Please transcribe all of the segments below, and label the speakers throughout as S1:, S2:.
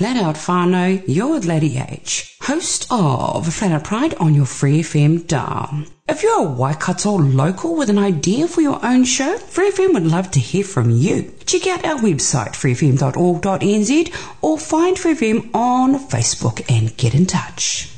S1: Flat Out Whānau, you're Lady H, host of Flat Out Pride on your Free FM dial. If you're a Waikato local with an idea for your own show, Free FM would love to hear from you. Check out our website, freefm.org.nz, or find Free FM on Facebook and get in touch.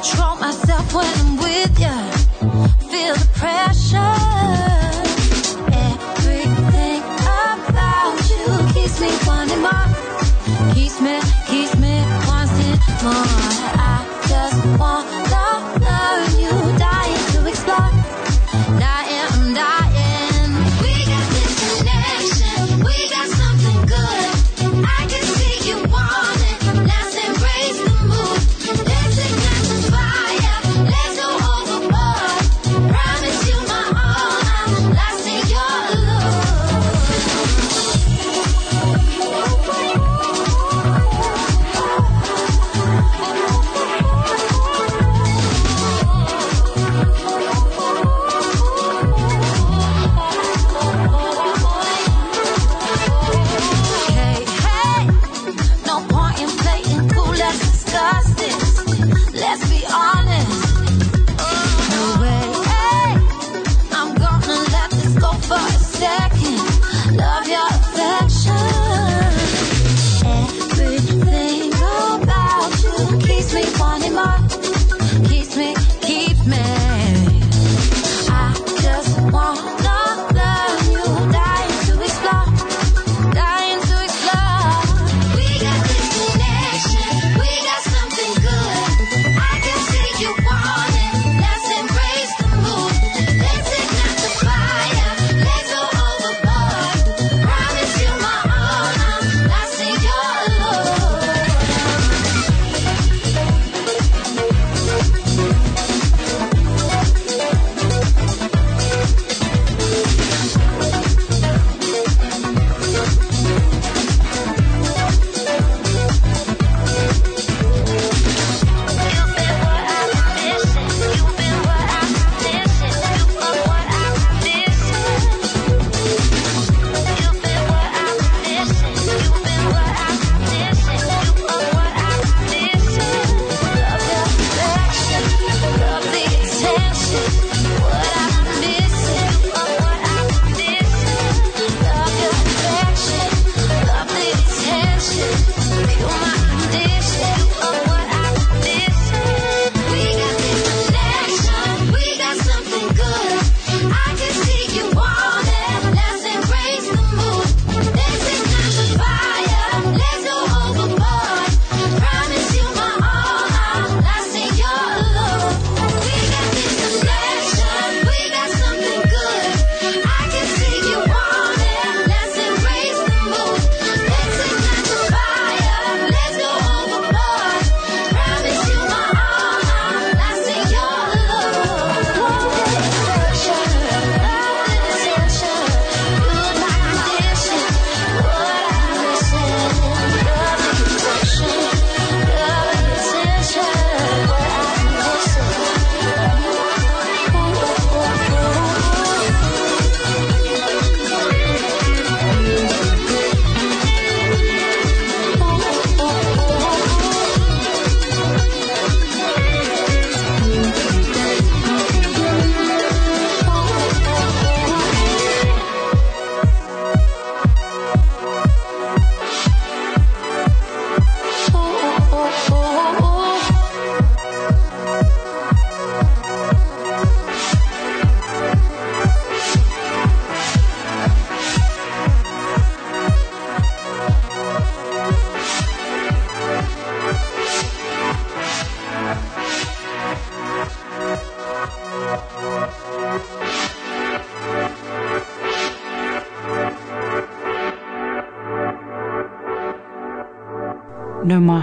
S2: Control myself when I'm with you. Feel the pressure. Everything about you keeps me wanting more. Keeps me, keeps me wanting more. I just wanna learn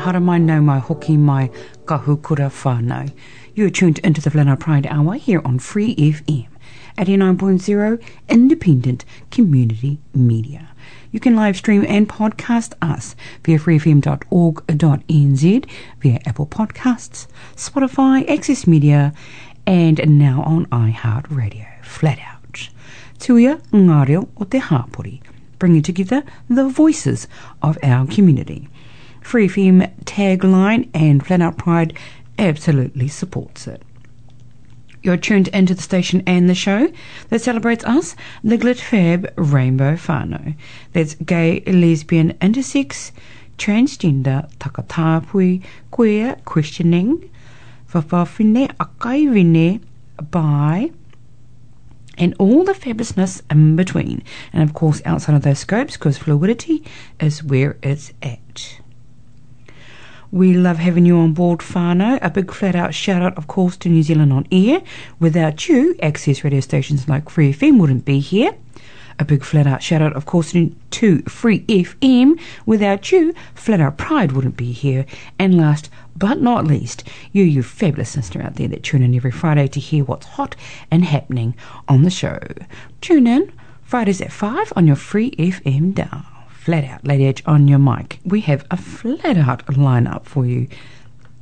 S1: No mai hara mai, no mai hoki mai, kahukura whānau. You are tuned into the Flat Out Pride Hour here on Free FM, 89.0 Independent Community Media. You can live stream and podcast us via freefm.org.nz, via Apple Podcasts, Spotify, Access Media, and now on iHeartRadio. Flat out. Tuia ngā reo o te hāpori, bringing together the voices of our community. Free FM tagline and Flat Out Pride absolutely supports it. You're tuned into the station and the show that celebrates us, the Glit Fab Rainbow Whānau. That's gay, lesbian, intersex, transgender, takatāpui, queer, questioning, fa'afafine, akava'ine, bi, and all the fabulousness in between. And of course, outside of those scopes, because fluidity is where it's at. We love having you on board, whānau. A big flat out shout out, of course, to New Zealand on air. Without you, access radio stations like Free FM wouldn't be here. A big flat out shout out, of course, to Free FM. Without you, Flat Out Pride wouldn't be here. And last but not least, you, you fabulous listener out there that tune in every Friday to hear what's hot and happening on the show. Tune in Fridays at 5 on your Free FM dial. Flat out, Lady H on your mic. We have a flat out lineup for you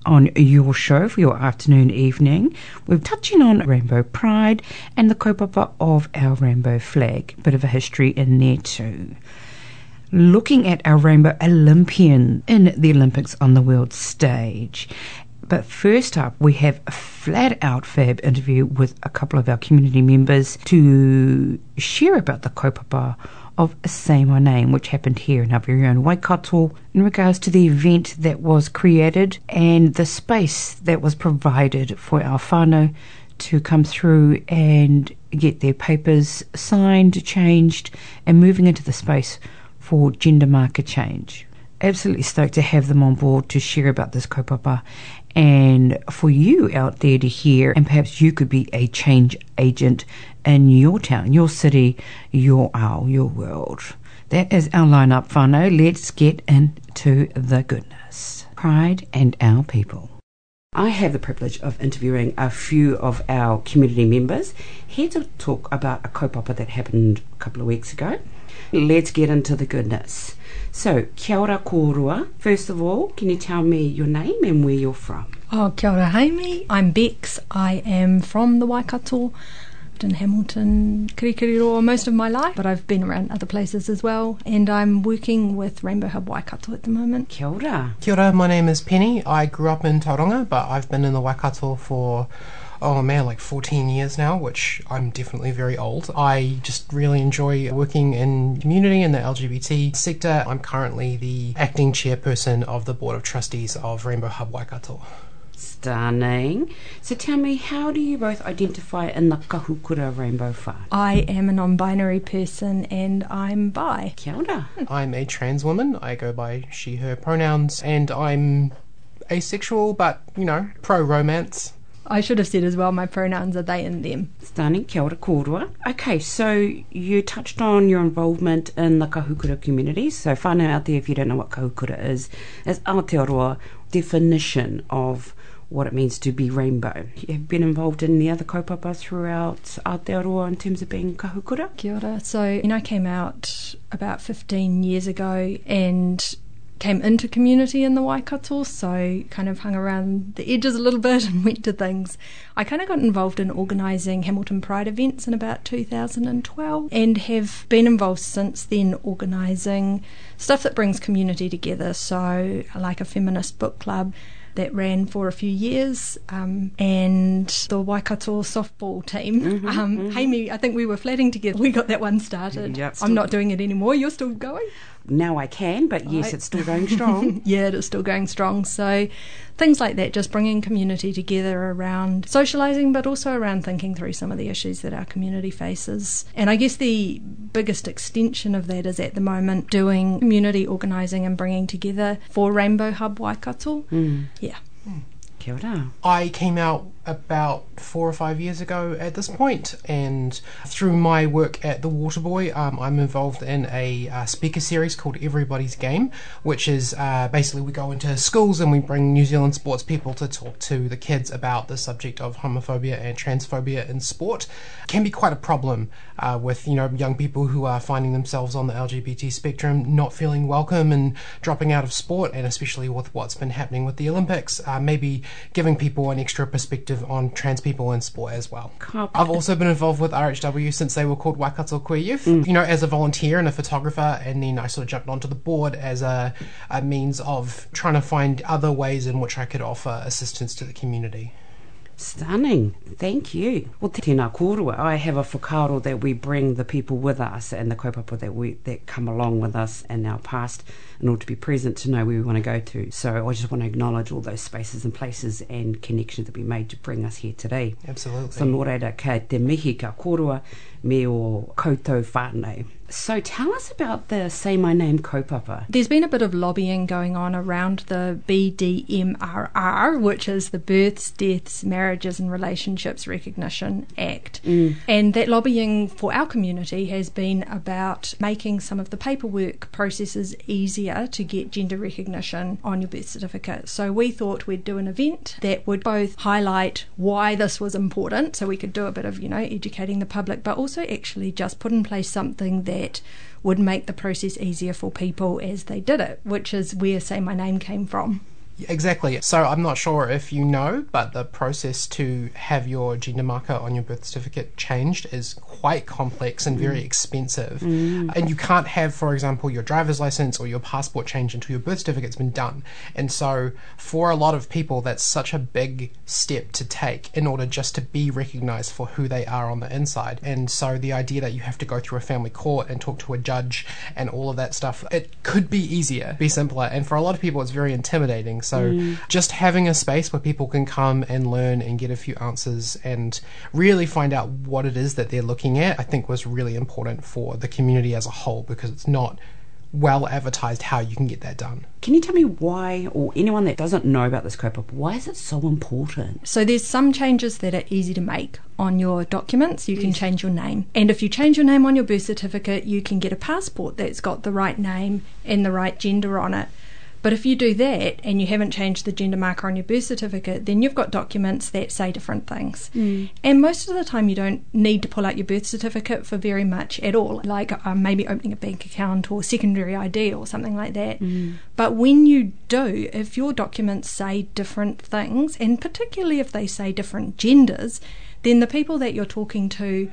S1: on your show for your afternoon, evening. We're touching on Rainbow Pride and the kaupapa of our rainbow flag. Bit of a history in there too. Looking at our rainbow Olympian in the Olympics on the world stage. But first up, we have a flat out fab interview with a couple of our community members to share about the kaupapa of Say My Name, which happened here in our very own Waikato, in regards to the event that was created and the space that was provided for our to come through and get their papers signed, changed, and moving into the space for gender marker change. Absolutely stoked to have them on board to share about this kaupapa and for you out there to hear, and perhaps you could be a change agent in your town, your city, your owl, your world. That is our lineup, whānau. Let's get into the goodness. Pride and our people. I have the privilege of interviewing a few of our community members here to talk about a kaupapa that happened a couple of weeks ago. Let's get into the goodness. So, kia ora kōrua. First of all, can you tell me your name and where you're from?
S3: Oh, kia ora Haimi. I'm Bex. I am from the Waikato. Lived in Hamilton, Kirikiriroa most of my life, but I've been around other places as well. And I'm working with Rainbow Hub Waikato at the moment.
S1: Kia ora.
S4: Kia ora, my name is Penny. I grew up in Tauranga, but I've been in the Waikato for oh man, like 14 years now, which I'm definitely very old. I just really enjoy working in community in the LGBT sector. I'm currently the acting chairperson of the Board of Trustees of Rainbow Hub Waikato.
S1: Stunning. So tell me, how do you both identify in the kahukura rainbow whānau?
S3: I am a non binary person and I'm bi.
S1: Kia ora.
S4: I'm a trans woman. I go by she, her pronouns, and I'm asexual, but, you know, pro romance.
S3: I should have said as well, my pronouns are they and them.
S1: Stunning, kia ora kōrua. Okay, so you touched on your involvement in the kahukura community. So whānau out there, if you don't know what kahukura is, is Aotearoa definition of what it means to be rainbow. You've been involved in the other kaupapa throughout Aotearoa in terms of being kahukura?
S3: Kia ora. So, you know, I came out about 15 years ago and came into community in the Waikato, so kind of hung around the edges a little bit and went to things. I kind of got involved in organising Hamilton Pride events in about 2012 and have been involved since then organising stuff that brings community together, so like a feminist book club that ran for a few years, um, and the Waikato softball team.
S1: Mm-hmm,
S3: um, Haimi, I think we were flatting together. We got that one started.
S1: Yep.
S3: I'm not doing it anymore. You're still going?
S1: Now I can, but yes,
S3: Right.
S1: it's still going strong.
S3: yeah, it's still going strong. So things like that, just bringing community together around socialising, but also around thinking through some of the issues that our community faces. And I guess the biggest extension of that is at the moment doing community organising and bringing together for Rainbow Hub Waikato.
S1: Mm.
S3: Yeah.
S1: Kia ora.
S4: I came out about four or five years ago at this point, and through my work at the Waterboy, um, I'm involved in a uh, speaker series called Everybody's Game, which is uh, basically we go into schools and we bring New Zealand sports people to talk to the kids about the subject of homophobia and transphobia in sport. It can be quite a problem uh, with you know young people who are finding themselves on the LGBT spectrum, not feeling welcome and dropping out of sport, and especially with what's been happening with the Olympics, uh, maybe giving people an extra perspective on trans people in sport as well. I've also been involved with RHW since they were called Waikato Queer Youth, mm. you know, as a volunteer and a photographer, and then I sort of jumped onto the board as a, a means of trying to find other ways in which I could offer assistance to the community.
S1: Stunning. Thank you. Well, tēnā kōrua. I have a whakaaro that we bring the people with us and the kaupapa that we that come along with us in our past in order to be present to know where we want to go to. So I just want to acknowledge all those spaces and places and connections that we made to bring us here today.
S4: Absolutely.
S1: So nō reira, ka te mihi ka kōrua me o koutou whānau. So tell us about the Say My Name kaupapa.
S3: There's been a bit of lobbying going on around the BDMRR, which is the Births, Deaths, Marriages and Relationships Recognition Act. Mm. And that lobbying for our community has been about making some of the paperwork processes easier to get gender recognition on your birth certificate. So we thought we'd do an event that would both highlight why this was important, so we could do a bit of, you know, educating the public, but also actually just put in place something that would make the process easier for people as they did it, which is where Say My Name came from.
S4: Exactly. So I'm not sure if you know, but the process to have your gender marker on your birth certificate changed is quite complex and very mm. expensive. Mm. And you can't have, for example, your driver's license or your passport changed until your birth certificate's been done. And so for a lot of people, that's such a big step to take in order just to be recognized for who they are on the inside. And so the idea that you have to go through a family court and talk to a judge and all of that stuff, it could be easier, be simpler. And for a lot of people, it's very intimidating. So mm. just having a space where people can come and learn and get a few answers and really find out what it is that they're looking at, I think was really important for the community as a whole because it's not well advertised how you can get that done.
S1: Can you tell me why, or anyone that doesn't know about this kaupapa, why is it so important?
S3: So there's some changes that are easy to make on your documents. You can change your name. And if you change your name on your birth certificate, you can get a passport that's got the right name and the right gender on it. But if you do that and you haven't changed the gender marker on your birth certificate, then you've got documents that say different things. And most of the time, you don't need to pull out your birth certificate for very much at all, like um, maybe opening a bank account or secondary ID or something like that. But when you do, if your documents say different things, and particularly if they say different genders, then the people that you're talking to,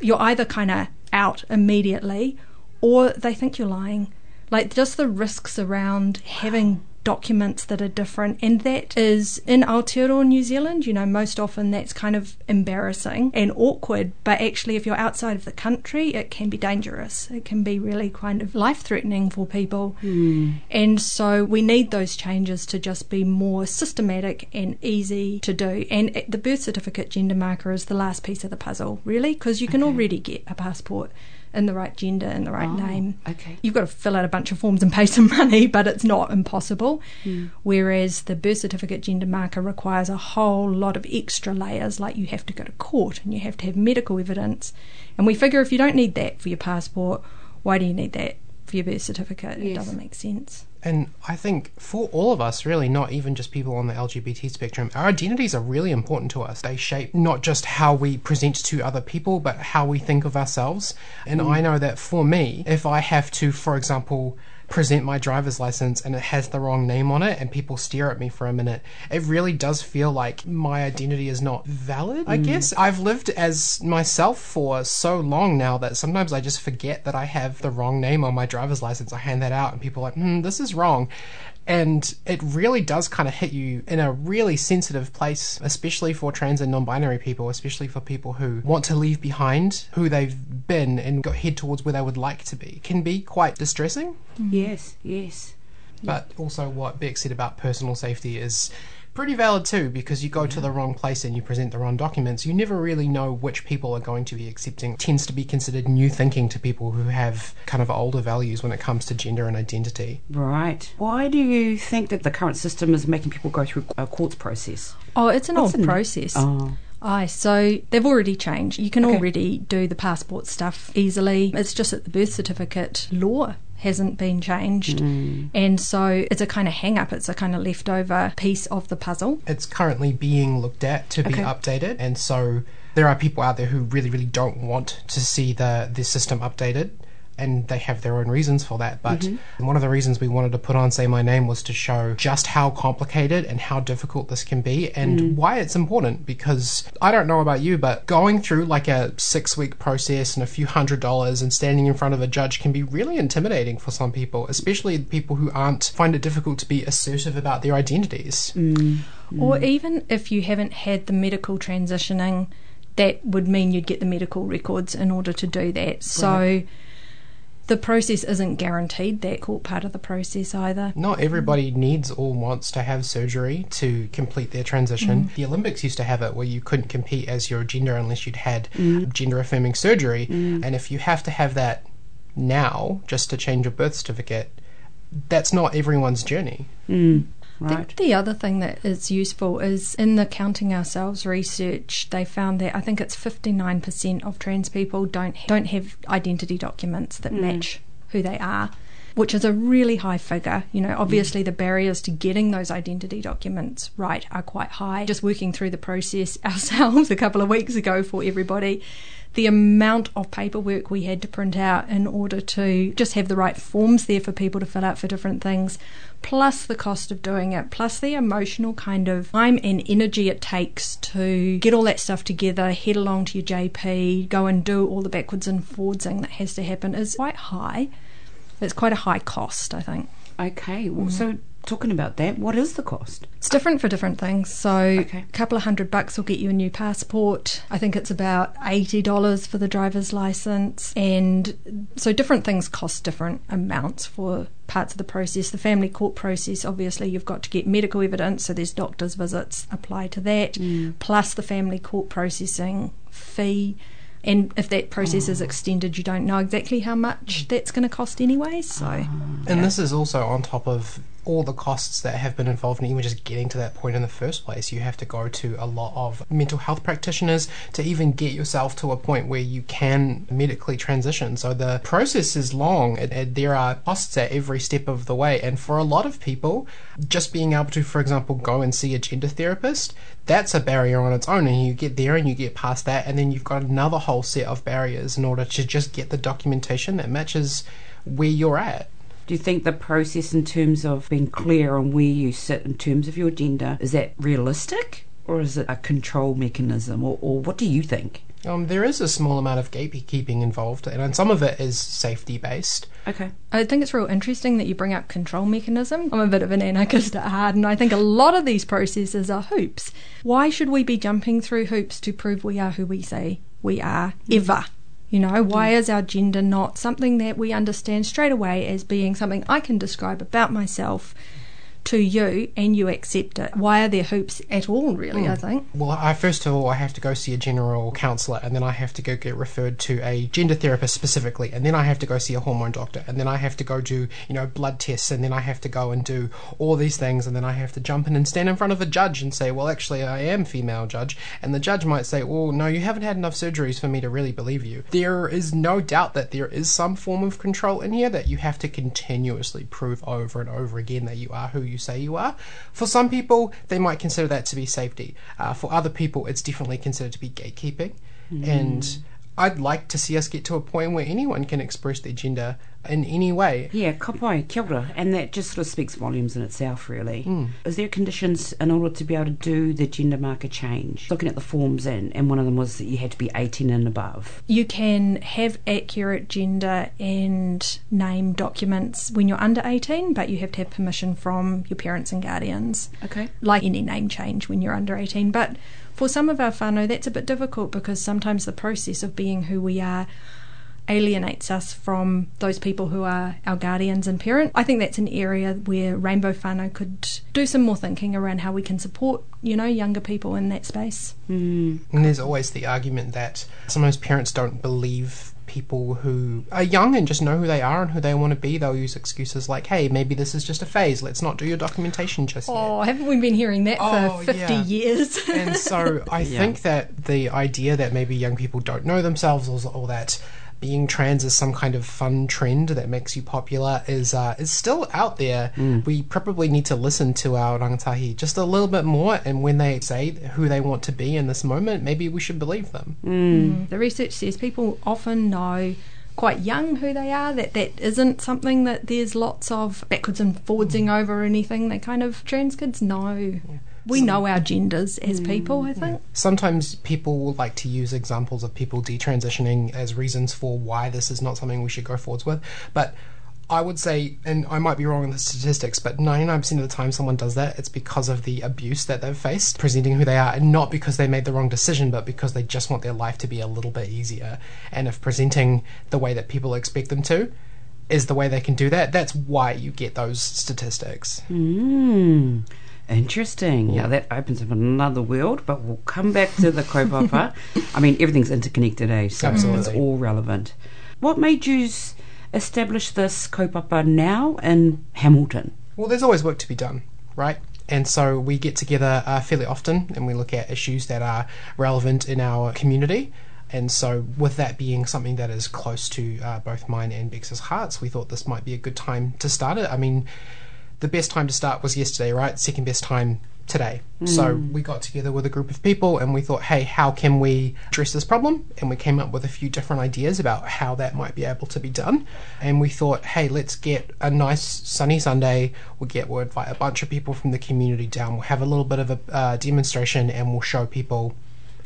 S3: you're either kind of out immediately or they think you're lying like just the risks around having documents that are different and that is in Aotearoa New Zealand. You know most often that's kind of embarrassing and awkward but actually if you're outside of the country it can be dangerous. It can be really kind of life threatening for people. Hmm. And so we need those changes to just be more systematic and easy to do. And the birth certificate gender marker is the last piece of the puzzle really because you can already get a passport in the right gender and the right
S1: Oh,
S3: name
S1: okay.
S3: you've got to fill out a bunch of forms and pay some money, but it's not impossible. Hmm. Whereas the birth certificate gender marker requires a whole lot of extra layers, like you have to go to court and you have to have medical evidence. And we figure if you don't need that for your passport, why do you need that for your birth certificate? It doesn't make sense.
S4: And I think for all of us, really, not even just people on the LGBT spectrum, our identities are really important to us. They shape not just how we present to other people, but how we think of ourselves. And mm. I know that for me, if I have to, for example, present my driver's license and it has the wrong name on it and people stare at me for a minute, it really does feel like my identity is not valid, I guess. I've lived as myself for so long now that sometimes I just forget that I have the wrong name on my driver's license. I hand that out and people are like, hmm, this is wrong. And it really does kind of hit you in a really sensitive place, especially for trans and non binary people, especially for people who want to leave behind who they've been and go head towards where they would like to be. It can be quite distressing.
S1: Yes, yes.
S4: But also, what Bex said about personal safety is pretty valid too because you go to the wrong place and you present the wrong documents. You never really know which people are going to be accepting. It tends to be considered new thinking to people who have kind of older values when it comes to gender and identity.
S1: Right. Why do you think that the current system is making people go through a courts process?
S3: Oh, it's an
S1: What's
S3: old
S1: in-
S3: process.
S1: Oh.
S3: Aye, so they've already changed. You can
S1: Okay.
S3: already do the passport stuff easily. It's just that the birth certificate law hasn't been changed.
S1: Mm.
S3: And so it's a kind of hang up, it's a kind of leftover piece of the puzzle.
S4: It's currently being looked at to be
S1: Okay.
S4: updated, and so there are people out there who really, really don't want to see the the system updated. And they have their own reasons for that. But mm-hmm. one of the reasons we wanted to put on Say My Name was to show just how complicated and how difficult this can be and mm. why it's important. Because I don't know about you, but going through like a six week process and a few hundred dollars and standing in front of a judge can be really intimidating for some people, especially people who aren't find it difficult to be assertive about their identities. Mm.
S3: Or mm. even if you haven't had the medical transitioning, that would mean you'd get the medical records in order to do that. So the process isn't guaranteed, that court part of the process either.
S4: Not everybody needs or wants to have surgery to complete their transition. Mm. The Olympics used to have it where you couldn't compete as your gender unless you'd had mm. gender affirming surgery. Mm. And if you have to have that now just to change your birth certificate, that's not everyone's journey.
S3: I think the other thing that is useful is in the Counting Ourselves research, they found that I think it's 59% of trans people don't don't have identity documents that mm. match who they are, which is a really high figure. You know, obviously mm. the barriers to getting those identity documents right are quite high. Just working through the process ourselves a couple of weeks ago for everybody. The amount of paperwork we had to print out in order to just have the right forms there for people to fill out for different things, plus the cost of doing it, plus the emotional kind of time and energy it takes to get all that stuff together, head along to your JP, go and do all the backwards and forwardsing that has to happen is quite high. It's quite a high cost, I think.
S1: Okay. Well, so talking about that, what is the cost?
S3: It's different for different things. So
S1: Okay.
S3: a couple of hundred bucks will get you a new passport. I think it's about eighty dollars for the driver's license, and so different things cost different amounts for parts of the process. The family court process, obviously, you've got to get medical evidence, so there's doctor's visits apply to that, mm. plus the family court processing fee. And if that process is oh. extended, you don't know exactly how much mm. that's going to cost anyway. So ah.
S4: And this is also on top of all the costs that have been involved in even just getting to that point in the first place. You have to go to a lot of mental health practitioners to even get yourself to a point where you can medically transition. So the process is long. and, there are costs at every step of the way. And for a lot of people, just being able to, for example, go and see a gender therapist, that's a barrier on its own. And you get there and you get past that, and then you've got another whole set of barriers in order to just get the documentation that matches where you're at.
S1: Do you think the process in terms of being clear on where you sit in terms of your gender is that realistic or is it a control mechanism or, or what do you think?
S4: Um, there is a small amount of gatekeeping involved, and some of it is safety based.
S1: Okay.
S3: I think it's real interesting that you bring up control mechanism. I'm a bit of an anarchist at heart, and I think a lot of these processes are hoops. Why should we be jumping through hoops to prove we are who we say we are ever? You know, mm. why is our gender not something that we understand straight away as being something I can describe about myself to you and you accept it? Why are there hoops at all, really? I hmm. think.
S4: Well, I first of all I have to go see a general counsellor, and then I have to go get referred to a gender therapist specifically, and then I have to go see a hormone doctor, and then I have to go do you know blood tests, and then I have to go and do all these things, and then I have to jump in and stand in front of a judge and say, well, actually I am female judge, and the judge might say, well, no, you haven't had enough surgeries for me to really believe you. There is no doubt that there is some form of control in here that you have to continuously prove over and over again that you are who you say you are. For some people, they might consider that to be safety. Uh, for other people, it's definitely considered to be gatekeeping. And I'd like to see us get to a point where anyone can express their gender in any way.
S1: Yeah, kapai, kia ora. And that just sort of speaks volumes in itself, really. Hmm. Is there conditions in order to be able to do the gender marker change? Looking at the forms, and, and one of them was that you had to be 18 and above.
S3: You can have accurate gender and name documents when you're under 18, but you have to have permission from your parents and guardians.
S1: Okay.
S3: like any name change when you're under 18. But for some of our whānau, that's a bit difficult because sometimes the process of being who we are alienates us from those people who are our guardians and parents. I think that's an area where Rainbow whānau could do some more thinking around how we can support, you know, younger people in that space. Hmm.
S4: And there's always the argument that sometimes parents don't believe people who are young and just know who they are and who they want to be. They'll use excuses like, hey, maybe this is just a phase. Let's not do your documentation just yet.
S3: Oh, haven't we been hearing that
S4: Oh,
S3: for 50
S4: yeah.
S3: years?
S4: and so I think that the idea that maybe young people don't know themselves or, or that being trans is some kind of fun trend that makes you popular is uh, is still out there. Hmm. We probably need to listen to our rangatahi just a little bit more, and when they say who they want to be in this moment, maybe we should believe them. Hmm. Hmm.
S3: The research says people often know quite young who they are, that that isn't something that there's lots of backwards and forwardsing over or anything. They kind of, trans kids know. We know our genders as people, I think.
S4: Sometimes people will like to use examples of people detransitioning as reasons for why this is not something we should go forwards with. But I would say, and I might be wrong in the statistics, but 99% of the time someone does that, it's because of the abuse that they've faced, presenting who they are, and not because they made the wrong decision, but because they just want their life to be a little bit easier. And if presenting the way that people expect them to is the way they can do that, that's why you get those statistics.
S1: Mm, interesting. Yeah. that opens up another world, but we'll come back to the kaupapa. I mean, everything's interconnected, eh? So it's all relevant. What made you establish this kaupapa now in Hamilton?
S4: Well, there's always work to be done, right? And so we get together uh, fairly often and we look at issues that are relevant in our community. And so, with that being something that is close to uh, both mine and Bex's hearts, we thought this might be a good time to start it. I mean, the best time to start was yesterday, right? Second best time today. So we got together with a group of people and we thought, hey, how can we address this problem? And we came up with a few different ideas about how that might be able to be done. And we thought, hey, let's get a nice sunny Sunday. We'll get we'll invite a bunch of people from the community down. We'll have a little bit of a uh, demonstration and we'll show people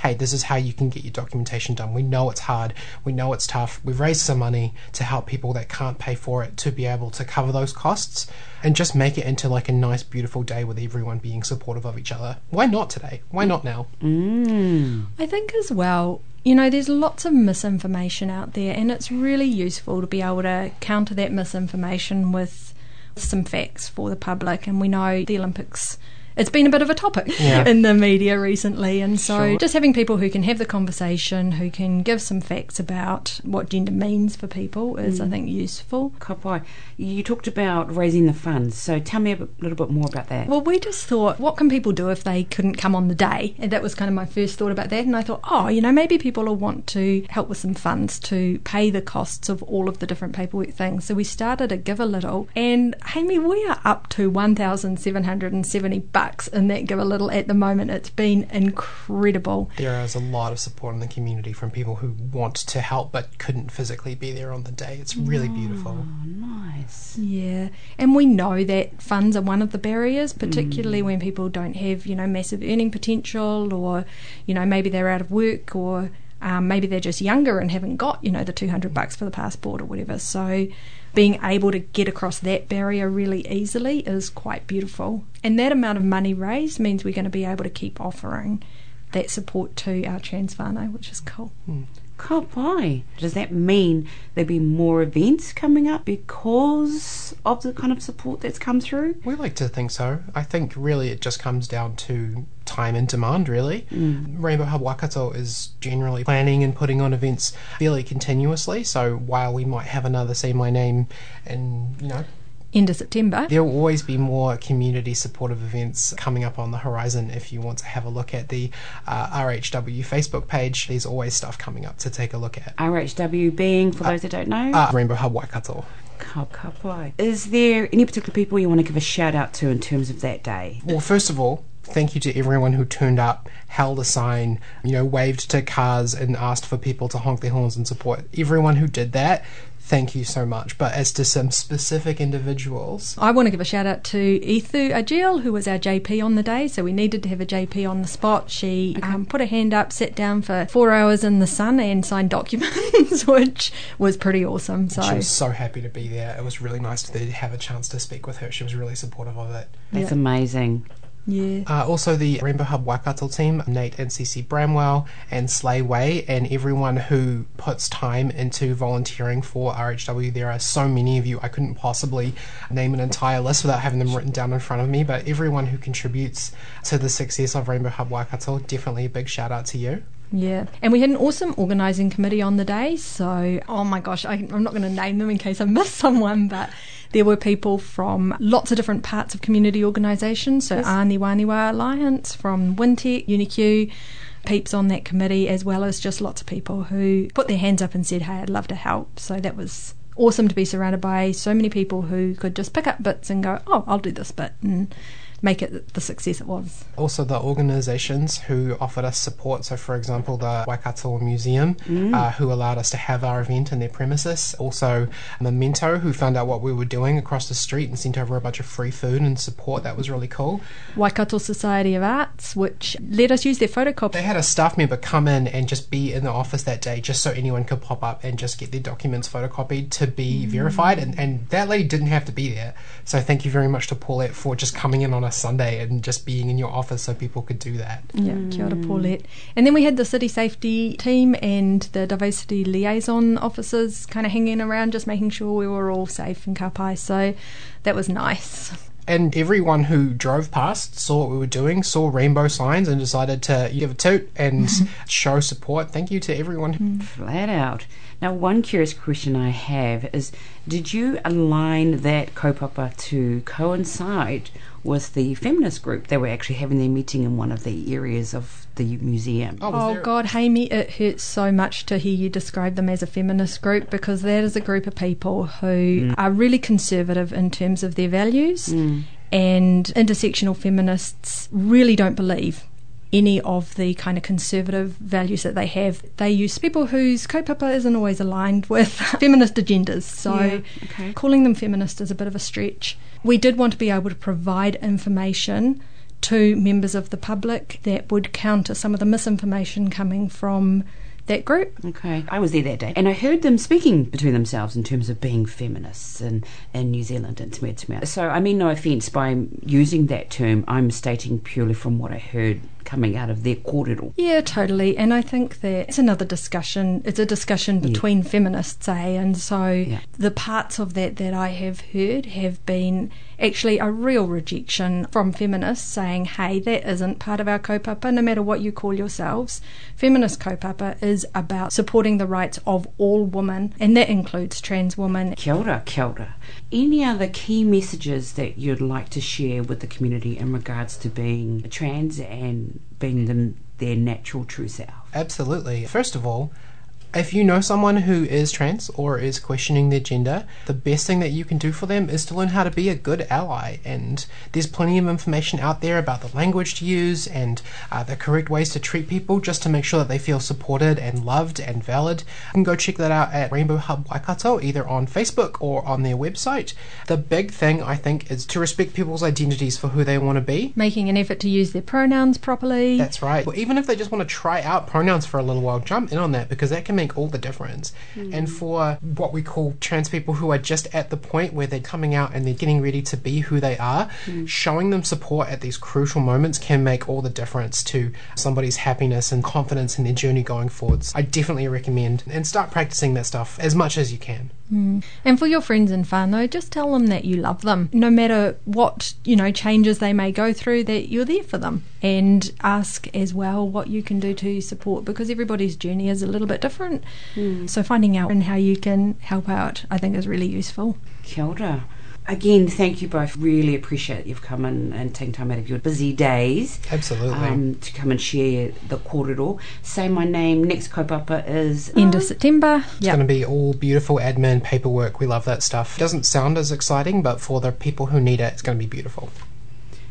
S4: hey, this is how you can get your documentation done. We know it's hard. We know it's tough. We've raised some money to help people that can't pay for it to be able to cover those costs and just make it into like a nice, beautiful day with everyone being supportive of each other. Why not today? Why not now? Mm.
S3: I think as well, you know, there's lots of misinformation out there, and it's really useful to be able to counter that misinformation with some facts for the public. And we know the Olympics. It's been a bit of a topic
S4: Yeah.
S3: in the media recently, and so
S4: Sure.
S3: just having people who can have the conversation, who can give some facts about what gender means for people, is I mm. think useful.
S1: Kapai, you talked about raising the funds, so tell me a bit- little bit more about that.
S3: Well, we just thought, what can people do if they couldn't come on the day? And that was kind of my first thought about that. And I thought, oh, you know, maybe people will want to help with some funds to pay the costs of all of the different paperwork things. So we started a Give a Little. And Haimi, we are up to 1,770 bucks in that Give a Little at the moment. It's been incredible.
S4: There is a lot of support in the community from people who want to help but couldn't physically be there on the day. It's really beautiful.
S1: nice.
S3: Yeah, and we know that funds are one of the barriers, particularly when people don't have, you know, massive earning potential, or, you know, maybe they're out of work, or um, maybe they're just younger and haven't got, you know, the two hundred bucks for the passport or whatever. So, being able to get across that barrier really easily is quite beautiful, and that amount of money raised means we're going to be able to keep offering that support to our trans whānau, which is cool. Hmm.
S1: Kapai. Does that mean there'll be more events coming up because of the kind of support that's come through?
S4: We like to think so. I think really it just comes down to time and demand, really. Rainbow Hub Waikato is generally planning and putting on events fairly continuously. So while we might have another Say My Name and, you know,
S3: End of September.
S4: there will always be more community supportive events coming up on the horizon. If you want to have a look at the uh, RHW Facebook page, there's always stuff coming up to take a look at.
S1: RHW being, for those that don't know,
S4: Uh, Rainbow Hub Waikato.
S1: Is there any particular people you want to give a shout out to in terms of that day?
S4: Well, first of all, thank you to everyone who turned up, held a sign, you know, waved to cars and asked for people to honk their horns and support. Everyone who did that, thank you so much. But as to some specific individuals,
S3: I want to give a shout out to Ethu Ajil, who was our JP on the day. So we needed to have a JP on the spot. She um, put her hand up, sat down for four hours in the sun, and signed documents, which was pretty awesome. So
S4: she was so happy to be there. It was really nice to have a chance to speak with her. She was really supportive of it.
S1: That's amazing.
S3: Yeah.
S4: Uh, also, the Rainbow Hub Waikato team, Nate and CC Bramwell and Slay Way, and everyone who puts time into volunteering for RHW. There are so many of you, I couldn't possibly name an entire list without having them written down in front of me, but everyone who contributes to the success of Rainbow Hub Waikato, definitely a big shout out to you.
S3: Yeah, and we had an awesome organising committee on the day. So, oh my gosh, I, I'm not going to name them in case I miss someone, but there were people from lots of different parts of community organisations. So, Ani Waniwa Alliance from Wintec, UniQ, peeps on that committee, as well as just lots of people who put their hands up and said, "Hey, I'd love to help." So that was awesome to be surrounded by so many people who could just pick up bits and go, "Oh, I'll do this bit," and make it the success it was.
S4: Also, the organisations who offered us support. So, for example, the Waikato Museum, uh, who allowed us to have our event in their premises. Also, Memento, who found out what we were doing across the street and sent over a bunch of free food and support. That was really cool.
S3: Waikato Society of Arts, which let us use their photocopy.
S4: They had a staff member come in and just be in the office that day just so anyone could pop up and just get their documents photocopied to be verified. And, and that lady didn't have to be there. So, thank you very much to Paulette for just coming in on a Sunday and just being in your office so people could do that.
S3: Yeah, mm. kia ora Paulette. And then we had the city safety team and the diversity liaison officers kind of hanging around, just making sure we were all safe in Kapai. So that was nice.
S4: And everyone who drove past saw what we were doing, saw rainbow signs, and decided to give a toot and mm-hmm. show support. Thank you to everyone. Mm,
S1: flat out. Now, one curious question I have is Did you align that kaupapa to coincide with the feminist group? They were actually having their meeting in one of the areas of the museum.
S4: Oh, was
S3: Oh
S4: there-
S3: God, Haimi, it hurts so much to hear you describe them as a feminist group because that is a group of people who mm. are really conservative in terms of their values, mm. and intersectional feminists really don't believe any of the kind of conservative values that they have. They use people whose kaupapa isn't always aligned with feminist agendas. So
S1: Yeah, okay.
S3: calling them feminist is a bit of a stretch. We did want to be able to provide information to members of the public that would counter some of the misinformation coming from that group.
S1: Okay, I was there that day, and I heard them speaking between themselves in terms of being feminists in, in New Zealand and Te Mea So I mean no offence by using that term. I'm stating purely from what I heard coming out of their kōrero.
S3: Yeah, totally. And I think that it's another discussion. It's a discussion between feminists, eh? And so
S1: Yeah.
S3: the parts of that that I have heard have been actually a real rejection from feminists saying, hey, that isn't part of our kaupapa, no matter what you call yourselves. Feminist kaupapa is about supporting the rights of all women, and that includes trans women.
S1: Kia ora, kia ora. Any other key messages that you'd like to share with the community in regards to being trans and being them, their natural true self?
S4: Absolutely. First of all, if you know someone who is trans or is questioning their gender, the best thing that you can do for them is to learn how to be a good ally. And there's plenty of information out there about the language to use and uh, the correct ways to treat people just to make sure that they feel supported and loved and valid. You can go check that out at Rainbow Hub Waikato, either on Facebook or on their website. The big thing, I think, is to respect people's identities for who they want to be.
S3: Making an effort to use their pronouns properly.
S4: That's right. Well, even if they just want to try out pronouns for a little while, jump in on that because that can make all the difference. Hmm. And for what we call trans people who are just at the point where they're coming out and they're getting ready to be who they are, hmm. showing them support at these crucial moments can make all the difference to somebody's happiness and confidence in their journey going forwards. I definitely recommend and start practicing that stuff as much as you can. Hmm.
S3: And for your friends and whānau, just tell them that you love them. No matter what, you know, changes they may go through, that you're there for them. And ask as well what you can do to support because everybody's journey is a little bit different. Hmm. So finding out and how you can help out, I think is really useful.
S1: Kia ora. Again, thank you both. Really appreciate you've come in and taken time out of your busy days
S4: Absolutely.
S1: um, to come and share the kōrero. Say my name. Next kaupapa is
S3: End of September.
S4: It's
S3: Yeah.
S4: going to be all beautiful admin paperwork. We love that stuff. Doesn't sound as exciting, but for the people who need it, it's going to be beautiful.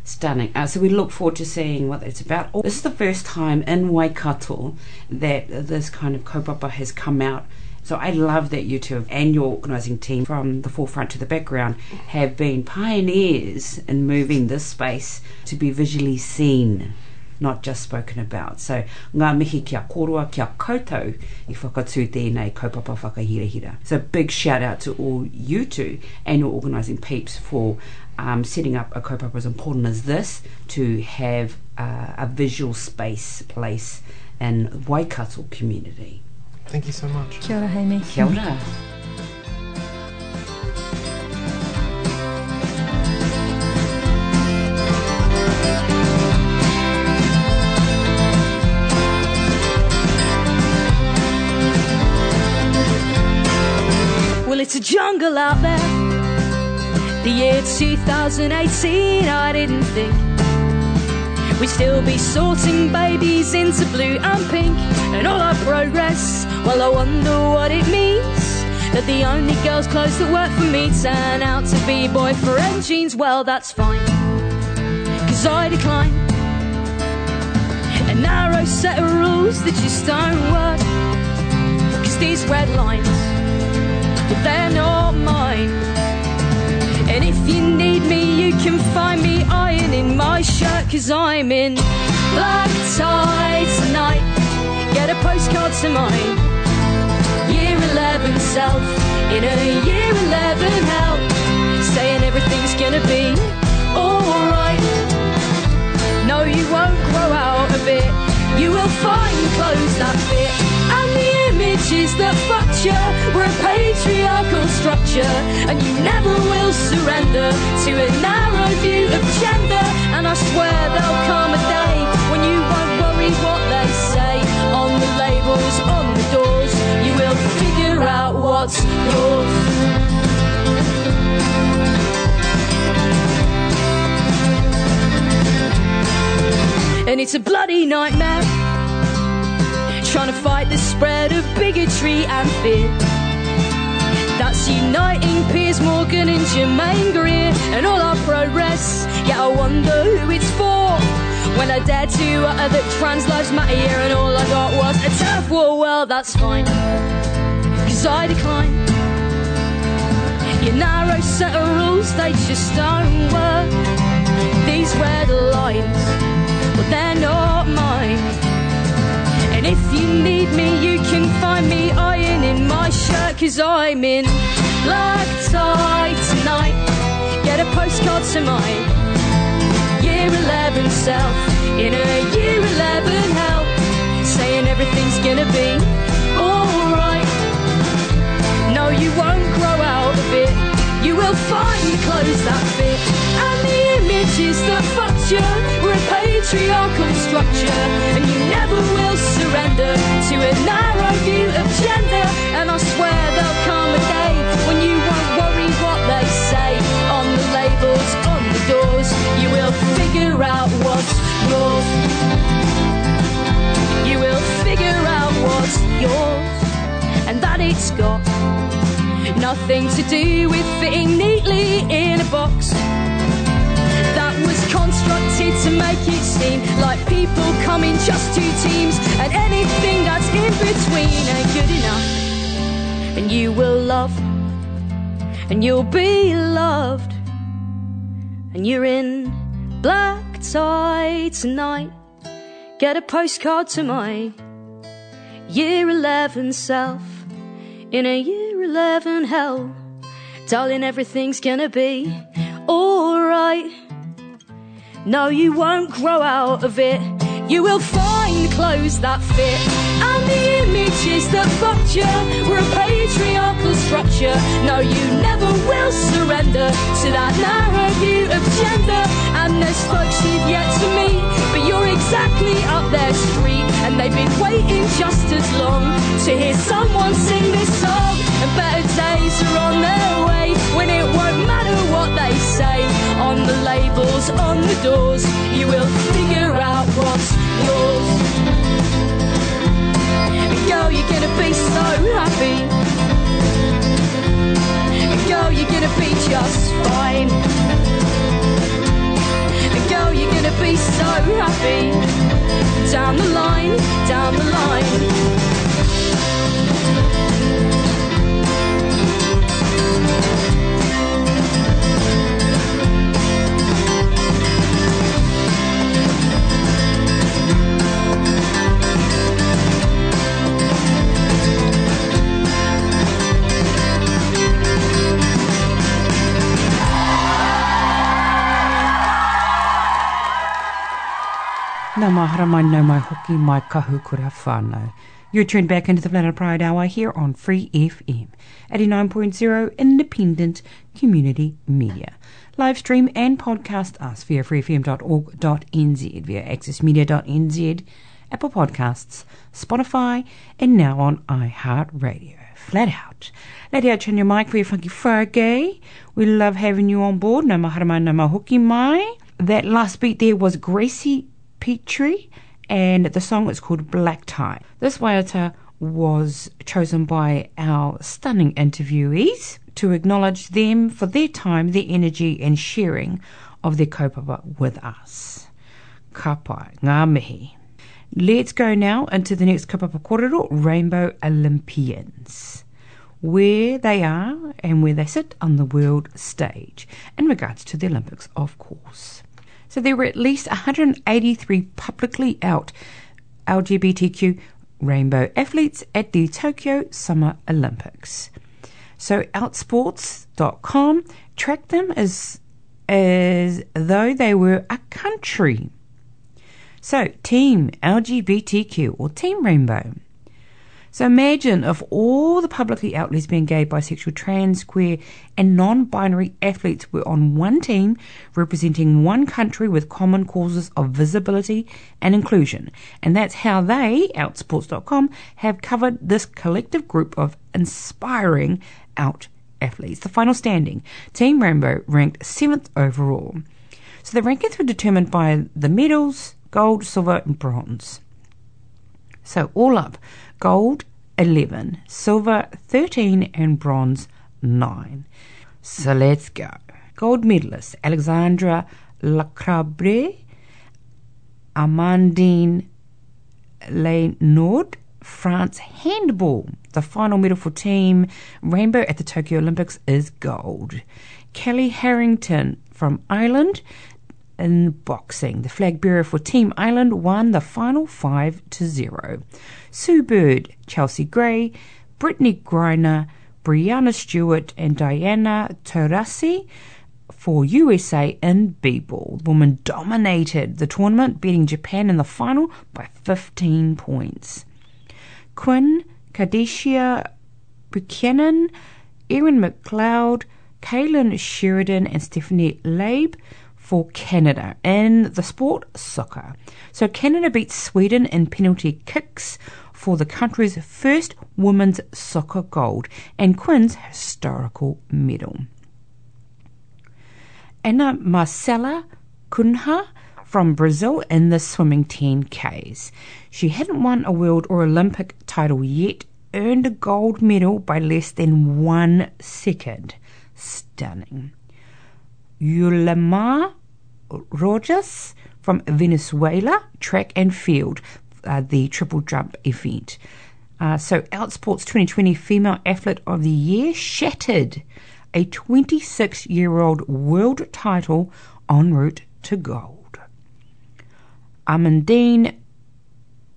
S1: Stunning. Uh, so we look forward to seeing what it's about. Oh, This is the first time in Waikato that this kind of kaupapa has come out. So I love that you two and your organising team, from the forefront to the background, have been pioneers in moving this space to be visually seen not just spoken about. So ngā mihi kia korua kia koutou i whakatū tēnei kaupapa whakahirahira. So big shout out to all you two and your organising peeps for um, setting up a kaupapa as important as this to have uh, a visual space place in Waikato community.
S4: Thank you so much.
S3: Kia ora, Haimi.
S1: Kia ora.
S5: Well, it's a jungle out there. The year 2018, I didn't think we'd still be sorting babies into blue and pink. And all our progress, well, I wonder what it means. That the only girls' clothes that work for me turn out to be boyfriend jeans. Well, that's fine, cause I decline a narrow set of rules that just don't work. Cause these red lines they're not mine. And if you need me, you can find me ironing my shirt, cause I'm in black tie tonight. Get a postcard to mine. Year 11 self in a year 11 hell, saying everything's gonna be alright. No, you won't grow out of it. You will find clothes that fit. And the images that fucked you were a patriarchal structure. And you never will surrender to a narrow view of gender. And I swear there'll come a day when you won't worry what they figure out what's yours. And it's a bloody nightmare Trying to fight the spread of bigotry and fear. That's uniting Piers Morgan and Germaine Greer And all our progress. Yeah, I wonder who it's for. When I dare to utter that trans lives matter And all I got was a turf war. Well, that's fine I decline Your narrow set of rules, they just don't work These red lines well, they're not mine. And if you need me, you can find me ironing my shirt, cause I'm in black tie tonight. Get a postcard to mine. Year 11 self in a year 11 hell, saying everything's gonna be. You won't grow out of it. You will find clothes that fit. And the images that you were a patriarchal structure. And you never will surrender to a narrow view of gender. And I swear there'll come a day when you won't worry what they say on the labels, on the doors. You will figure out what's yours. You will figure out what's yours. And that it's got nothing to do with fitting neatly in a box. That was constructed to make it seem like people come in just two teams and anything that's in between ain't good enough. And you will love and you'll be loved and you're in black tie tonight. Get a postcard to my year 11 self in a year 11 hell. Darling, everything's gonna be alright. No, you won't grow out of it. You will find clothes that fit. And the images that fucked you were a patriarchal structure. No, you never will surrender to that narrow view of gender. And there's folks you've yet to meet, exactly up their street. And they've been waiting just as long to hear someone sing this song. And better days are on their way when it won't matter what they say. On the labels, on the doors, you will figure out what's yours. And girl, you're gonna be so happy. And girl, you're gonna be just fine. You're gonna be so happy. Down the line, down the line.
S1: Nā mahara mai nau mai hoki mai kahu kura whānau. You're tuned back into the Planet Pride Hour here on Free FM, 89.0 independent community media. Live stream and podcast us via freefm.org.nz, via accessmedia.nz, Apple Podcasts, Spotify, and now on iHeartRadio. Flat out. Let out turn your mic for your funky Friday. We love having you on board. No mahara mai, no mahoki mai. That last beat there was Gracie Petrie, and the song is called Black Tie. This waiata was chosen by our stunning interviewees to acknowledge them for their time, their energy, and sharing of their kaupapa with us. Ka pai, ngā mihi. Let's go now into the next kaupapa korero, Rainbow Olympians, where they are and where they sit on the world stage in regards to the Olympics, of course. So there were at least 183 publicly out LGBTQ rainbow athletes at the Tokyo Summer Olympics. So outsports.com tracked them as as though they were a country. So Team LGBTQ or Team Rainbow. So imagine if all the publicly out lesbian, gay, bisexual, trans, queer, and non binary athletes were on one team representing one country with common causes of visibility and inclusion. And that's how they, Outsports.com, have covered this collective group of inspiring out athletes. The final standing Team Rainbow ranked seventh overall. So the rankings were determined by the medals gold, silver, and bronze. So all up, gold 11, silver 13, and bronze 9. So let's go. Gold medalists Alexandra Lacrabère, Amandine Leynaud, France handball. The final medal for Team Rainbow at the Tokyo Olympics is gold. Kellie Harrington from Ireland in boxing. The flag bearer for Team Ireland won the final 5 to 0. Sue Bird, Chelsea Gray, Brittney Griner, Breanna Stewart, and Diana Taurasi for USA in b-ball. The women dominated the tournament, beating Japan in the final by 15 points. Quinn, Kadeisha Buchanan, Erin McLeod, Kailen Sheridan, and Stephanie Labbé for Canada in the sport soccer. So Canada beat Sweden in penalty kicks for the country's first women's soccer gold and Quinn's historical medal. Ana Marcela Cunha from Brazil in the swimming 10Ks. She hadn't won a world or Olympic title yet, earned a gold medal by less than one second. Stunning. Yulimar Rojas from Venezuela, track and field, uh, the triple jump event. Uh, so, Outsports 2020 Female Athlete of the Year shattered a 26 year old world title en route to gold. Amandine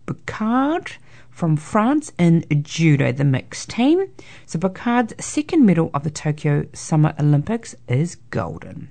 S1: Boucard from France in judo, the mixed team. So, Boucard's second medal of the Tokyo Summer Olympics is golden.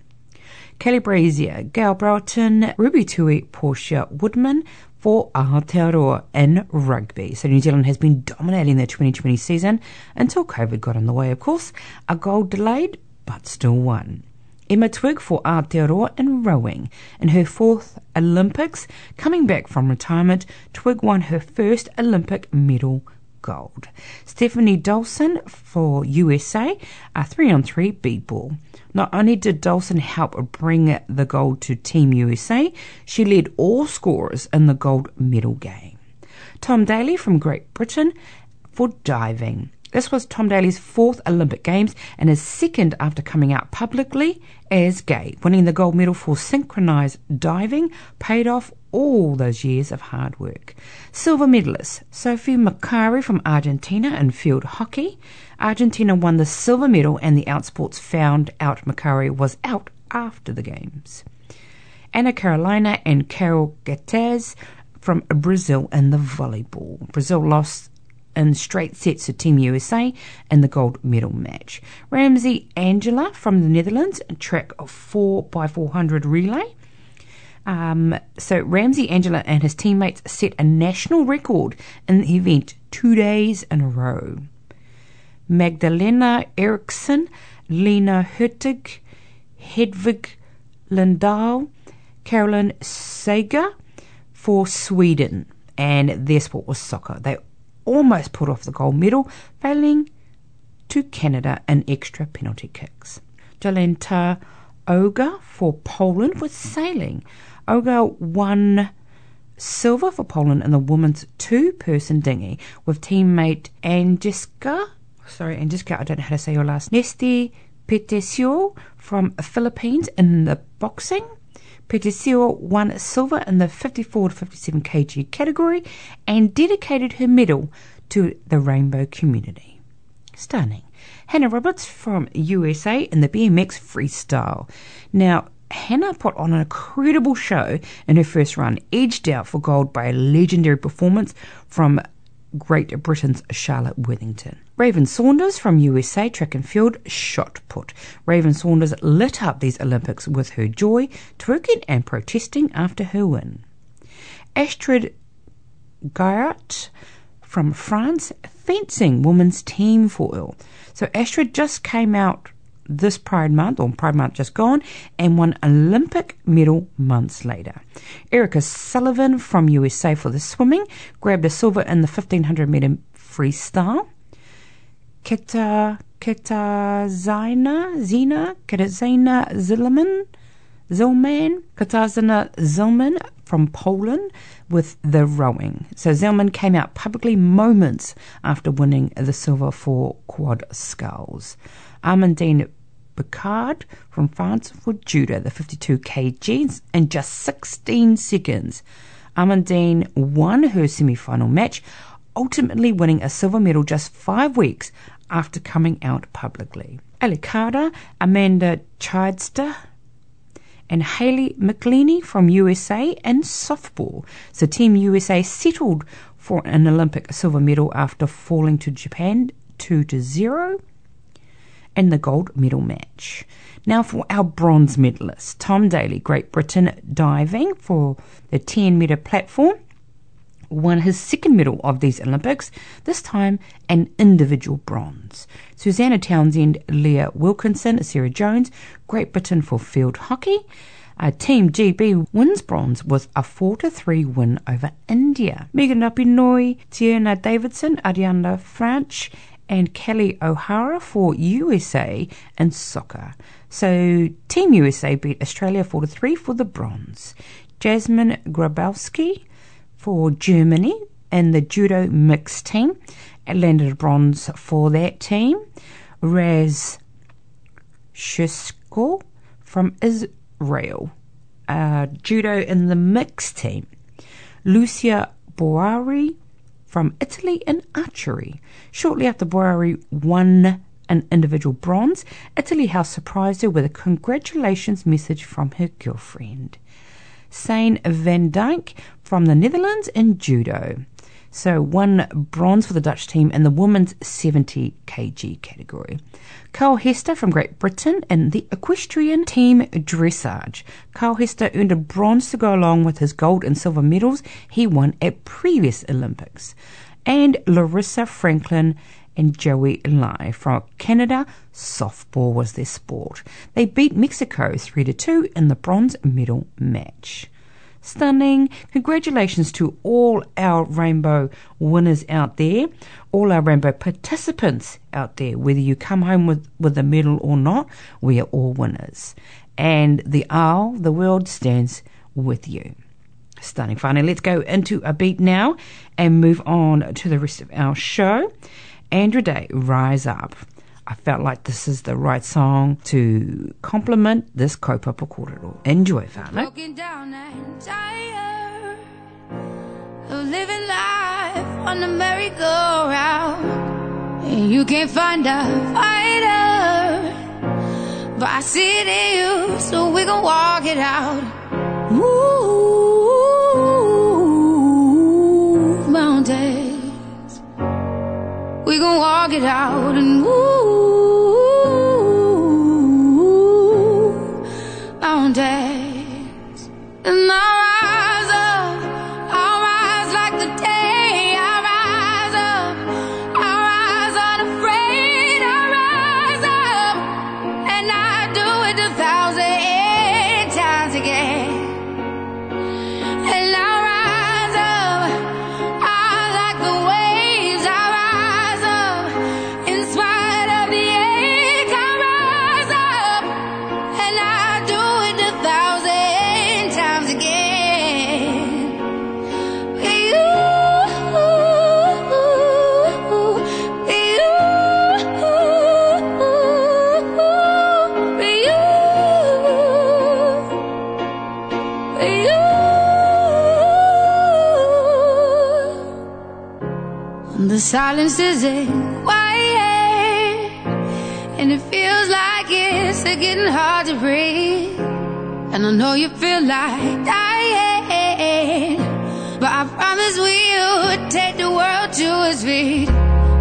S1: Kelly Brazier, Gayle Broughton, Ruby Tui, Portia Woodman for Aotearoa in rugby. So New Zealand has been dominating the 2020 season until COVID got in the way, of course. A goal delayed, but still won. Emma Twigg for Aotearoa in rowing. In her fourth Olympics, coming back from retirement, Twigg won her first Olympic medal gold. Stefanie Dolson for USA, a three on three bead ball. Not only did Dolson help bring the gold to Team USA, she led all scorers in the gold medal game. Tom Daley from Great Britain for diving. This was Tom Daley's fourth Olympic Games and his second after coming out publicly as gay. Winning the gold medal for synchronized diving paid off all those years of hard work. Silver medalist Sophie Maccari from Argentina in field hockey. Argentina won the silver medal and the Outsports found out Maccari was out after the Games. Ana Carolina and Carol Gattaz from Brazil in the volleyball. Brazil lost in straight sets to Team USA in the gold medal match. Ramsey Angela from the Netherlands, track of 4 by 400 relay. Um, so Ramsey Angela and his teammates set a national record in the event two days in a row. Magdalena Eriksson, Lina Hurtig, Hedvig Lindahl, Caroline Seger for Sweden, and their sport was soccer. They almost pulled off the gold medal, failing to Canada in extra penalty kicks. Jolanta Ogar for Poland was sailing. Ogar won silver for Poland in the women's two-person dinghy with teammate Angiska. Sorry, Angiska, I don't know how to say your last. Nesthy Petecio from Philippines in the boxing. Petecio won silver in the 54 to 57 kg category and dedicated her medal to the rainbow community. Stunning. Hannah Roberts from USA in the BMX freestyle. Now, Hannah put on an incredible show in her first run, edged out for gold by a legendary performance from Great Britain's Charlotte Worthington. Raven Saunders from USA Track and Field shot put. Raven Saunders lit up these Olympics with her joy, twerking and protesting after her win. Astrid Guyart from France, fencing women's team foil. So Astrid just came out this Pride Month, or Pride Month just gone, and won Olympic medal months later. Erica Sullivan from USA for the swimming grabbed a silver in the 1500 meter freestyle. Kita Kitazina Zina Kitazina Zilman Zilman Katazina Zilman from Poland with the rowing. So Zilman came out publicly moments after winning the silver for quad sculls. Amandine Picard from France for judo, the 52 kg, in just 16 seconds. Amandine won her semi final match, ultimately winning a silver medal just five weeks after coming out publicly. Alicada, Amanda Chidester, and Haylie McCleney from USA in softball. So Team USA settled for an Olympic silver medal after falling to Japan 2 to 0 in the gold medal match. Now for our bronze medalists. Tom Daley, Great Britain diving for the 10 metre platform, won his second medal of these Olympics, this time an individual bronze. Susannah Townsend, Leah Wilkinson, Sarah Jones, Great Britain for field hockey. Uh, Team GB wins bronze with a 4 to 3 win over India. Megan Rapinoe, Tierna Davidson, Adrianna Franch, and Kelly O'Hara for USA and soccer. So Team USA beat Australia 4 to 3 for the bronze. Jasmin Grabowski for Germany in the judo mixed team landed bronze for that team. Raz Shusko from Israel, uh, judo in the mixed team. Lucia Boari from Italy in archery. Shortly after Boari won an individual bronze, Italy House surprised her with a congratulations message from her girlfriend. Sanne van Dijk from the Netherlands in judo. So one bronze for the Dutch team in the women's 70 kg category. Carl Hester from Great Britain in the equestrian team dressage. Carl Hester earned a bronze to go along with his gold and silver medals he won at previous Olympics. And Larissa Franklin and Joey Lye from Canada. Softball was their sport. They beat Mexico 3 to 2 in the bronze medal match. Stunning. Congratulations to all our rainbow winners out there, all our rainbow participants out there. Whether you come home with, with a medal or not, we are all winners. And the owl, the world stands with you. Stunning. Finally, let's go into a beat now and move on to the rest of our show. Andra Day, Rise Up. I felt like this is the right song to complement this kaupapa kōrero. Enjoy, eh? whānau.
S2: Broken down and tired of living life on the merry-go-round. And you can't find a fighter, but I see it in you, so we gon' walk it out. Mountains, we gon' walk it out and silence is in quiet, and it feels like it's getting hard to breathe. And I know you feel like dying, but I promise we would take the world to its feet.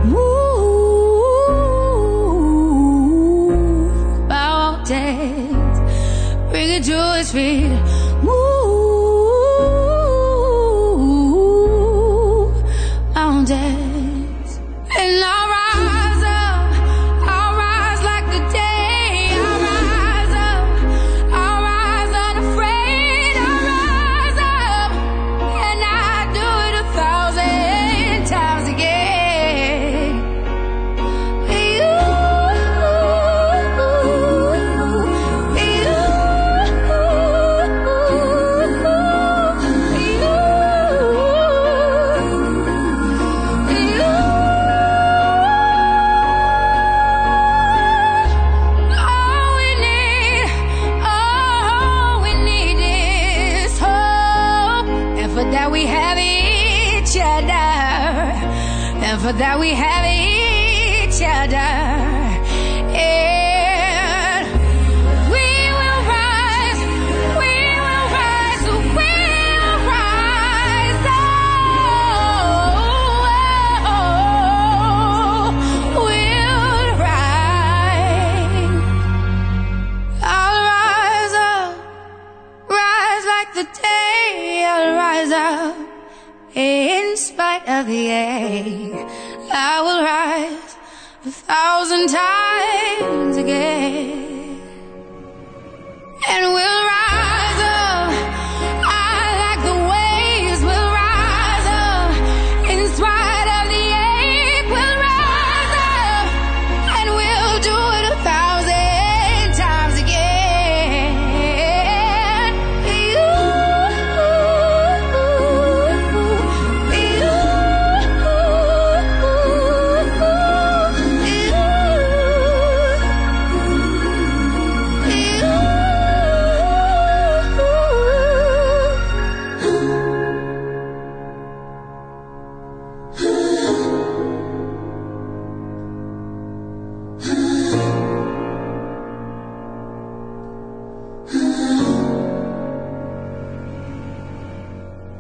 S2: Move mountains, bring it to its feet.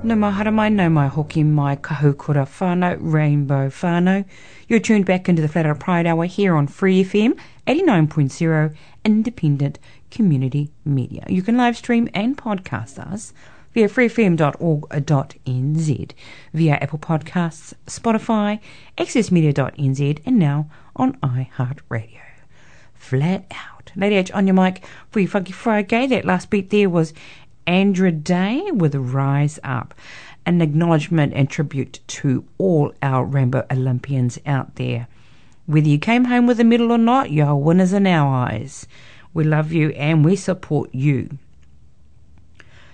S1: No mai, no mai hoki mai kahukura whānau, rainbow whānau. You're tuned back into the Flat Out Pride Hour here on Free FM 89.0 independent community media. You can live stream and podcast us via freefm.org.nz, via Apple Podcasts, Spotify, accessmedia.nz, and now on iHeartRadio. Flat out. Lady H on your mic for your Funky Friday. That last beat there was Andra Day with Rise Up. An acknowledgement and tribute to all our Rainbow Olympians out there. Whether you came home with a medal or not, you're winners in our eyes. We love you and we support you.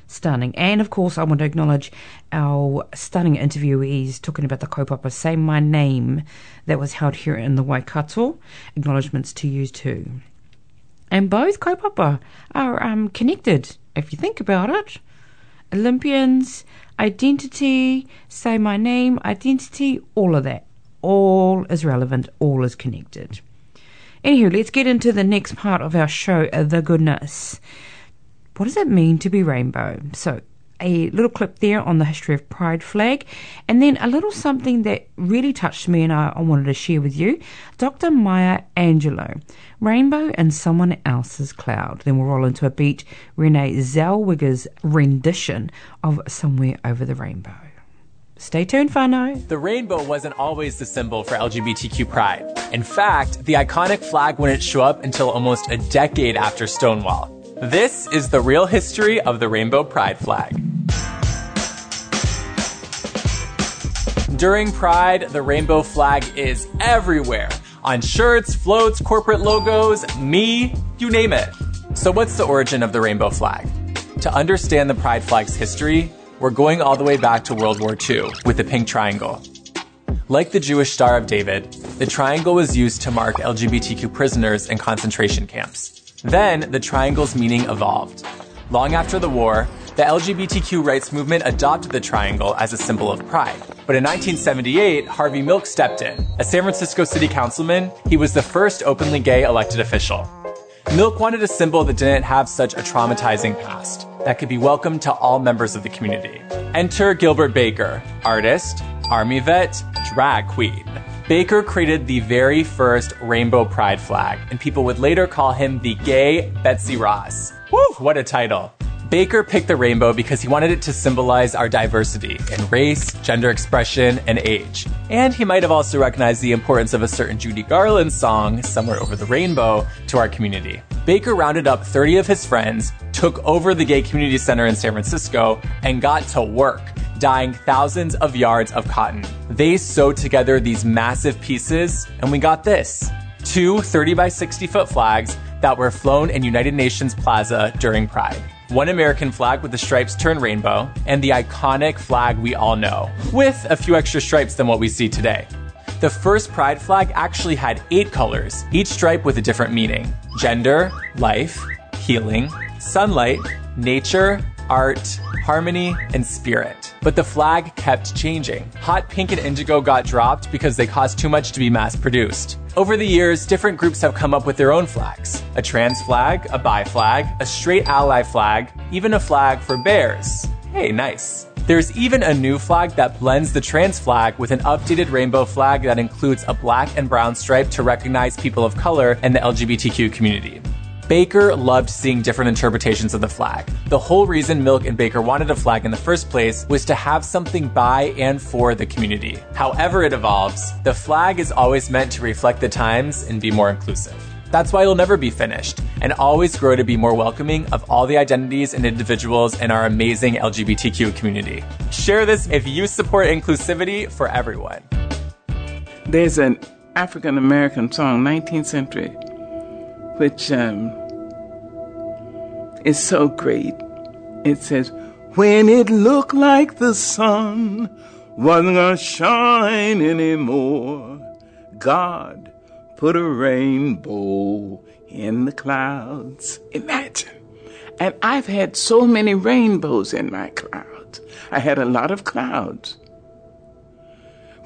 S1: Stunning. And of course, I want to acknowledge our stunning interviewees talking about the kaupapa Say My Name that was held here in the Waikato. Acknowledgements to you too. And both kaupapa are um, connected, if you think about it. Olympians, identity, say my name, identity, all of that. All is relevant, all is connected. Anywho, let's get into the next part of our show, uh, The Goodness. What does it mean to be rainbow? So, a little clip there on the history of Pride flag, and then a little something that really touched me and I, I wanted to share with you. Dr. Maya Angelou, Rainbow and Someone Else's Cloud. Then we'll roll into a beat, Renee Zellweger's rendition of Somewhere Over the Rainbow.
S6: Stay tuned, whānau.
S7: The rainbow wasn't always the symbol for LGBTQ pride. In fact, the iconic flag wouldn't show up until almost a decade after Stonewall. This is the real history of the rainbow pride flag. During Pride, the rainbow flag is everywhere on shirts, floats, corporate logos, me, you name it. So, what's the origin of the rainbow flag? To understand the Pride flag's history, we're going all the way back to World War II with the pink triangle. Like the Jewish Star of David, the triangle was used to mark LGBTQ prisoners in concentration camps. Then, the triangle's meaning evolved. Long after the war, the LGBTQ rights movement adopted the triangle as a symbol of pride. But in 1978, Harvey Milk stepped in. A San Francisco city councilman, he was the first openly gay elected official. Milk wanted a symbol that didn't have such a traumatizing past, that could be welcomed to all members of the community. Enter Gilbert Baker, artist, army vet, drag queen. Baker created the very first rainbow pride flag, and people would later call him the gay Betsy Ross. Woo, what a title. Baker picked the rainbow because he wanted it to symbolize our diversity in race, gender expression, and age. And he might have also recognized the importance of a certain Judy Garland song, Somewhere Over the Rainbow, to our community. Baker rounded up 30 of his friends, took over the Gay Community Center in San Francisco, and got to work, dyeing thousands of yards of cotton. They sewed together these massive pieces, and we got this two 30 by 60 foot flags that were flown in United Nations Plaza during Pride one American flag with the stripes turned rainbow, and the iconic flag we all know, with a few extra stripes than what we see today. The first pride flag actually had eight colors, each stripe with a different meaning gender, life, healing, sunlight, nature, art, harmony, and spirit. But the flag kept changing. Hot pink and indigo got dropped because they cost too much to be mass produced. Over the years, different groups have come up with their own flags a trans flag, a bi flag, a straight ally flag, even a flag for bears. Hey, nice. There's even a new flag that blends the trans flag with an updated rainbow flag that includes a black and brown stripe to recognize people of color and the LGBTQ community. Baker loved seeing different interpretations of the flag. The whole reason Milk and Baker wanted a flag in the first place was to have something by and for the community. However, it evolves, the flag is always meant to reflect the times and be more inclusive. That's why it'll never be finished and always grow to be more welcoming of all the identities and individuals in our amazing LGBTQ community. Share this if you support inclusivity for everyone.
S8: There's an African American song, 19th century, which is so great. It says, When it looked like the sun wasn't gonna shine anymore, God put a rainbow in the clouds. Imagine. And I've had so many rainbows in my clouds. I had a lot of clouds.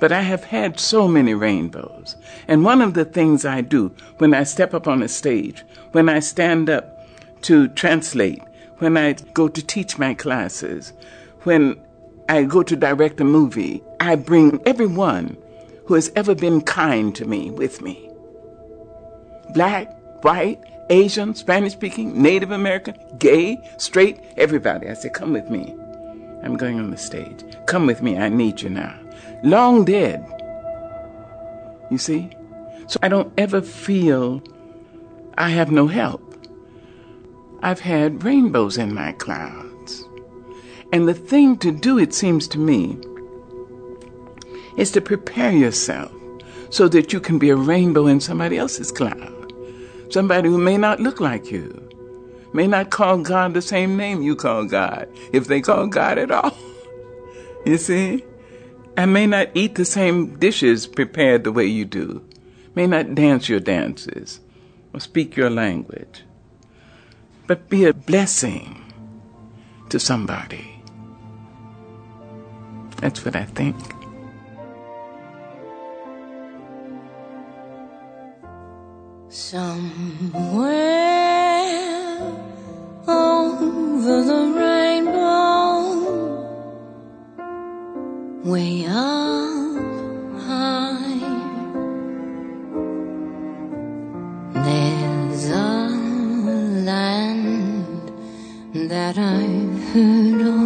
S8: But I have had so many rainbows. And one of the things I do when I step up on a stage, when I stand up to translate, when I go to teach my classes, when I go to direct a movie, I bring everyone who has ever been kind to me with me. Black, white, Asian, Spanish speaking, Native American, gay, straight, everybody. I say, come with me. I'm going on the stage. Come with me. I need you now. Long dead. You see? So I don't ever feel I have no help. I've had rainbows in my clouds. And the thing to do, it seems to me, is to prepare yourself so that you can be a rainbow in somebody else's cloud. Somebody who may not look like you, may not call God the same name you call God, if they call God at all. You see? I may not eat the same dishes prepared the way you do, may not dance your dances or speak your language, but be a blessing to somebody. That's what I think.
S2: Somewhere over the rainbow, way up that I've heard of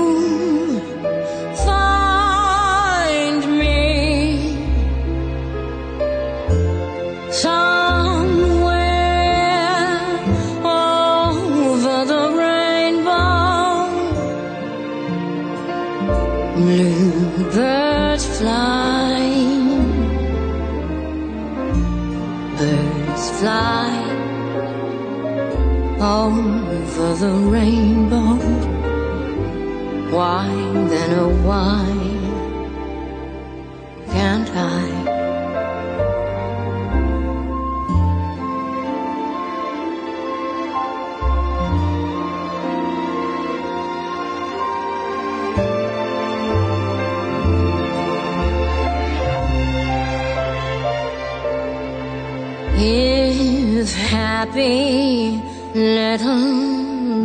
S9: the rainbow. Why then, oh, why can't I? If happy little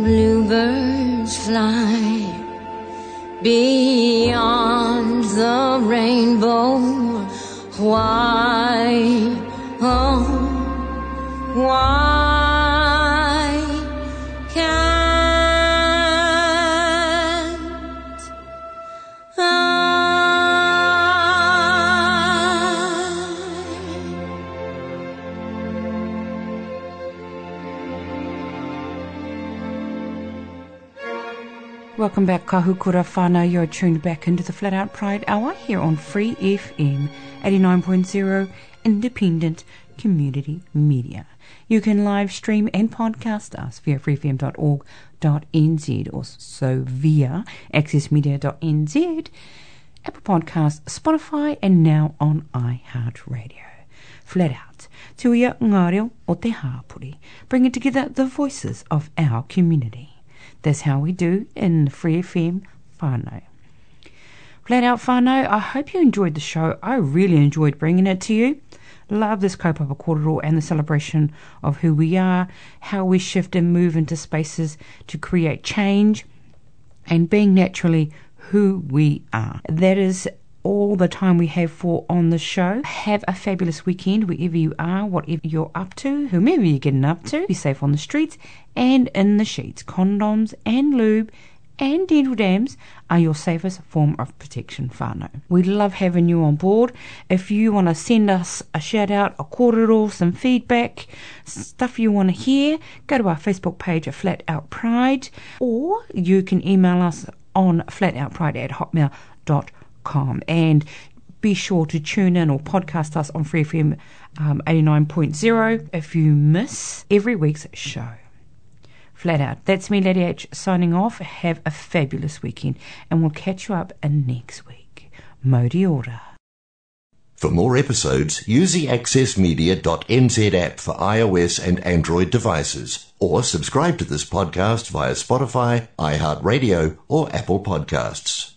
S9: bluebirds fly. Beyond
S1: Welcome back, Kahukura whānau. You're tuned back into the Flat Out Pride Hour here on Free FM 89.0 Independent Community Media. You can live stream and podcast us via freefm.org.nz, or so via accessmedia.nz, Apple Podcasts, Spotify, and now on iHeartRadio. Flat Out, Te Uia Ngāreo o Te Hāpuri, bringing together the voices of our community. That's how we do in the Free FM whānau. Flat Out whānau, I hope you enjoyed the show. I really enjoyed bringing it to you. Love this kaupapa kōrero and the celebration of who we are, how we shift and move into spaces to create change, and being naturally who we are. That is all the time we have for on the show. Have a fabulous weekend wherever you are, whatever you're up to, whomever you're getting up to. Be safe on the streets and in the sheets. Condoms and lube and dental dams are your safest form of protection whānau. We love having you on board. If you want to send us a shout out, a kōrero, some feedback, stuff you want to hear, go to our Facebook page at Flat Out Pride or you can email us on flatoutpride at hotmail.com and be sure to tune in or podcast us on Free FM um, 89.0 if you miss every week's show. Flat out. That's me, Lady H, signing off. Have a fabulous weekend, and we'll catch you up in next week. Mauri ora.
S10: For more episodes, use the accessmedia.nz app for iOS and Android devices, or subscribe to this podcast via Spotify, iHeartRadio, or Apple Podcasts.